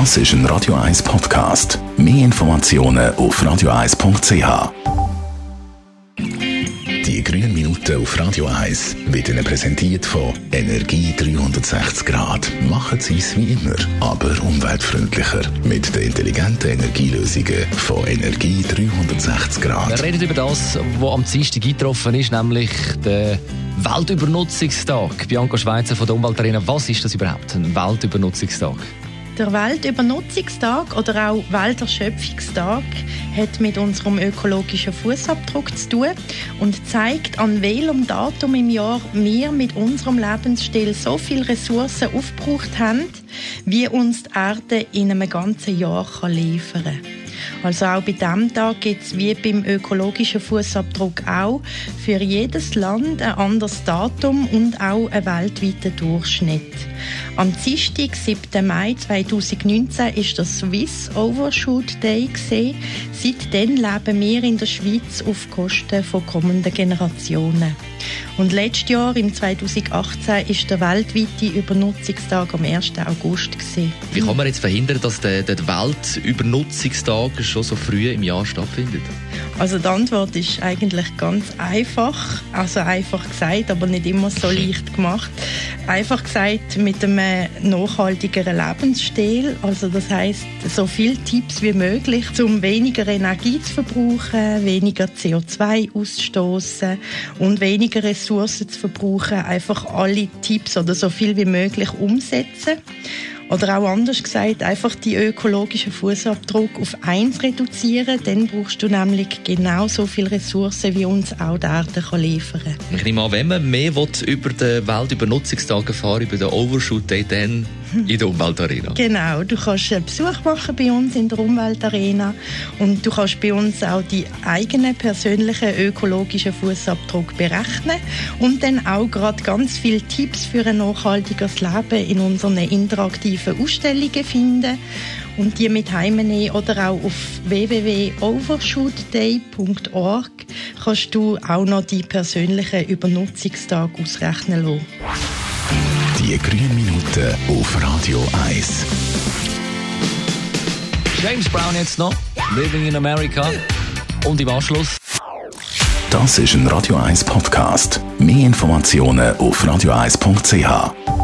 Das ist ein Radio 1 Podcast. Mehr Informationen auf radio1.ch. Die grünen Minuten auf Radio 1 werden Ihnen präsentiert von Energie 360 Grad. Machen Sie es wie immer, aber umweltfreundlicher. Mit den intelligenten Energielösungen von Energie 360 Grad. Wir reden über das, was am Dienstag eingetroffen ist, nämlich der Weltübernutzungstag. Bianca Schweizer von der Umweltarena. Was ist das überhaupt, ein Weltübernutzungstag? Der Weltübernutzungstag oder auch Welterschöpfungstag hat mit unserem ökologischen Fußabdruck zu tun und zeigt, an welchem Datum im Jahr wir mit unserem Lebensstil so viele Ressourcen aufgebraucht haben, wie uns die Erde in einem ganzen Jahr liefern kann. Also auch bei diesem Tag gibt es wie beim ökologischen Fußabdruck auch für jedes Land ein anderes Datum und auch einen weltweiten Durchschnitt. Am Dienstag, 7. Mai 2019, ist der Swiss Overshoot Day. Seitdem leben wir in der Schweiz auf Kosten von kommenden Generationen. Und letztes Jahr, im 2018, ist der weltweite Übernutzungstag am 1. August. Wie kann man jetzt verhindern, dass der, der Weltübernutzungstag schon so früh im Jahr stattfindet? Also die Antwort ist eigentlich ganz einfach. Also einfach gesagt, aber nicht immer so leicht gemacht. Einfach gesagt mit einem nachhaltigeren Lebensstil. Also das heißt so viele Tipps wie möglich, um weniger Energie zu verbrauchen, weniger CO2 auszustoßen und weniger Ressourcen zu verbrauchen. Einfach alle Tipps oder so viel wie möglich umsetzen. Oder auch anders gesagt, einfach die ökologischen Fußabdruck auf eins reduzieren. Dann brauchst du nämlich genauso viele Ressourcen, wie uns auch die Erde liefern kann. Ich nehme an, wenn man mehr will, über den Weltübernutzungstag erfahren über den Overshoot dann in der Umweltarena. Genau, du kannst einen Besuch machen bei uns in der Umweltarena und du kannst bei uns auch die eigenen persönlichen ökologischen Fußabdruck berechnen und dann auch gerade ganz viele Tipps für ein nachhaltiges Leben in unseren interaktiven Ausstellungen finden und die mit heimnehmen oder auch auf www.overshootday.org kannst du auch noch die persönlichen Übernutzungstag ausrechnen lassen. Die grünen Minuten auf Radio 1. James Brown jetzt noch, Living in America. Und im Anschluss. Das ist ein Radio 1 Podcast. Mehr Informationen auf radio1.ch.